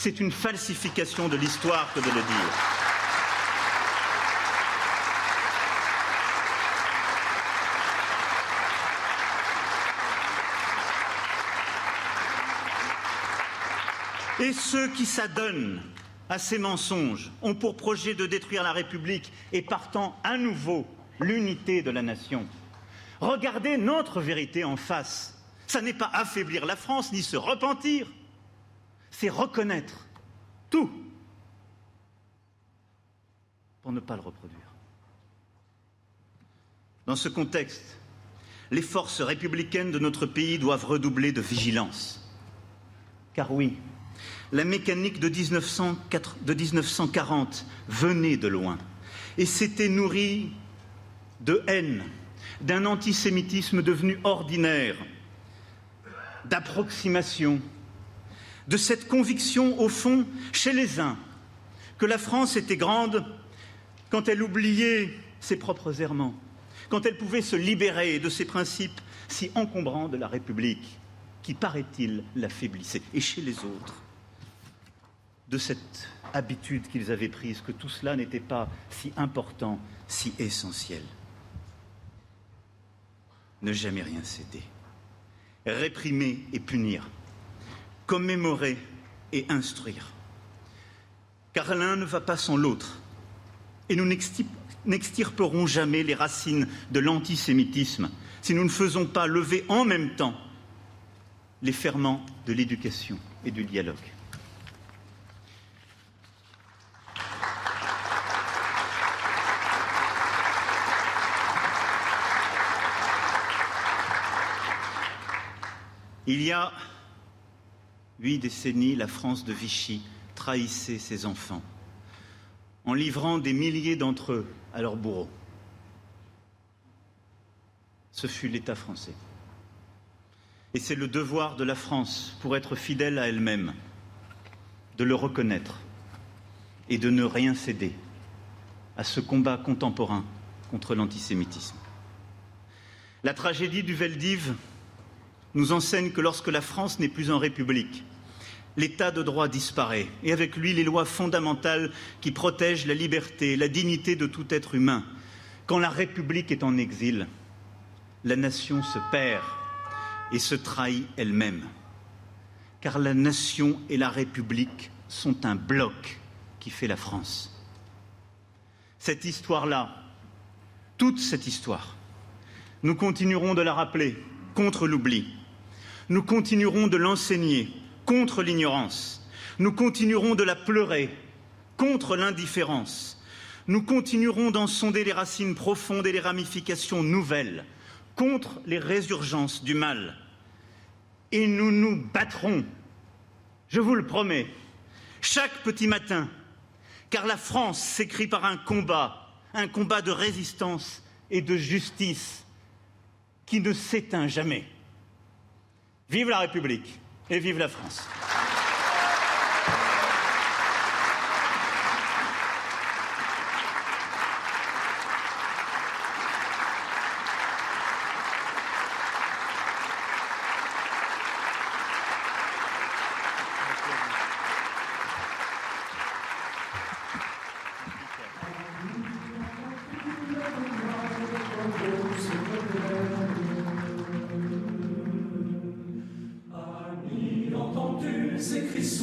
C'est une falsification de l'histoire que de le dire. Et ceux qui s'adonnent à ces mensonges ont pour projet de détruire la République et partant à nouveau l'unité de la nation. Regardez notre vérité en face. Ça n'est pas affaiblir la France ni se repentir, c'est reconnaître tout pour ne pas le reproduire. Dans ce contexte, les forces républicaines de notre pays doivent redoubler de vigilance. Car oui, la mécanique de, 1940 venait de loin et s'était nourrie de haine, d'un antisémitisme devenu ordinaire, d'approximation, de cette conviction, au fond, chez les uns, que la France était grande quand elle oubliait ses propres errements, quand elle pouvait se libérer de ces principes si encombrants de la République, qui, paraît-il, l'affaiblissaient, et chez les autres, de cette habitude qu'ils avaient prise, que tout cela n'était pas si important, si essentiel. Ne jamais rien céder, réprimer et punir, commémorer et instruire. Car l'un ne va pas sans l'autre, et nous n'extirperons jamais les racines de l'antisémitisme si nous ne faisons pas lever en même temps les ferments de l'éducation et du dialogue. Il y a huit décennies, la France de Vichy trahissait ses enfants en livrant des milliers d'entre eux à leurs bourreaux. Ce fut l'État français. Et c'est le devoir de la France, pour être fidèle à elle-même, de le reconnaître et de ne rien céder à ce combat contemporain contre l'antisémitisme. La tragédie du Veldiv nous enseigne que lorsque la France n'est plus en République, l'état de droit disparaît, et avec lui les lois fondamentales qui protègent la liberté, la dignité de tout être humain. Quand la République est en exil, la nation se perd et se trahit elle-même. Car la nation et la République sont un bloc qui fait la France. Cette histoire-là, toute cette histoire, nous continuerons de la rappeler contre l'oubli, nous continuerons de l'enseigner contre l'ignorance. Nous continuerons de la pleurer contre l'indifférence. Nous continuerons d'en sonder les racines profondes et les ramifications nouvelles contre les résurgences du mal. Et nous nous battrons, je vous le promets, chaque petit matin, car la France s'écrit par un combat, un combat de résistance et de justice qui ne s'éteint jamais. Vive la République et vive la France.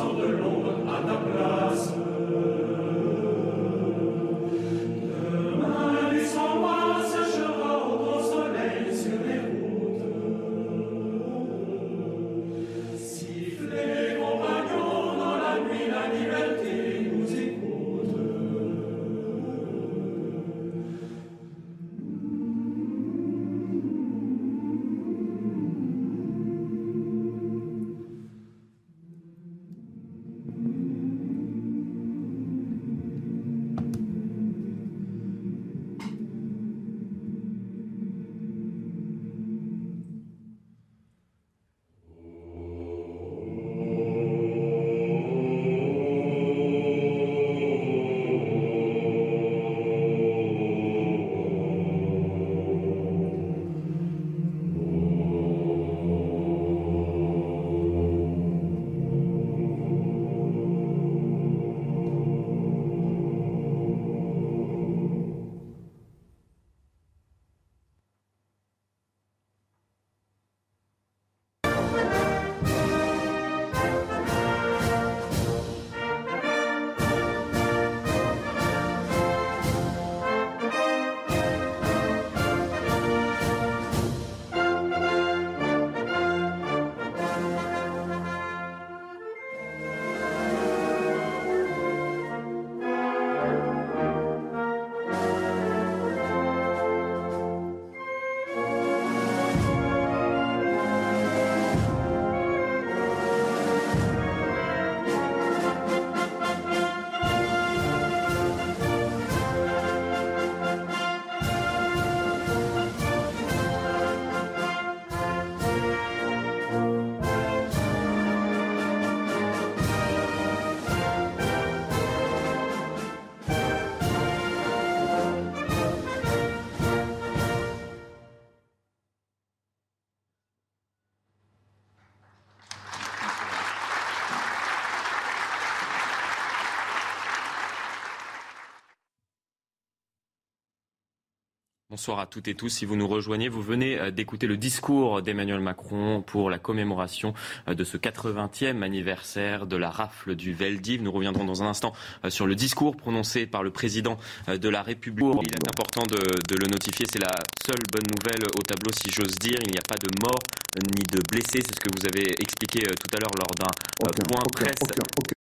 성들로 안나쁘라 Bonsoir à toutes et tous. Si vous nous rejoignez, vous venez euh, d'écouter le discours d'Emmanuel Macron pour la commémoration euh, de ce 80e anniversaire de la rafle du Veldiv. Nous reviendrons dans un instant euh, sur le discours prononcé par le président de la République. Il est important de, le notifier. C'est la seule bonne nouvelle au tableau, si j'ose dire. Il n'y a pas de mort ni de blessés. C'est ce que vous avez expliqué tout à l'heure lors d'un point presse.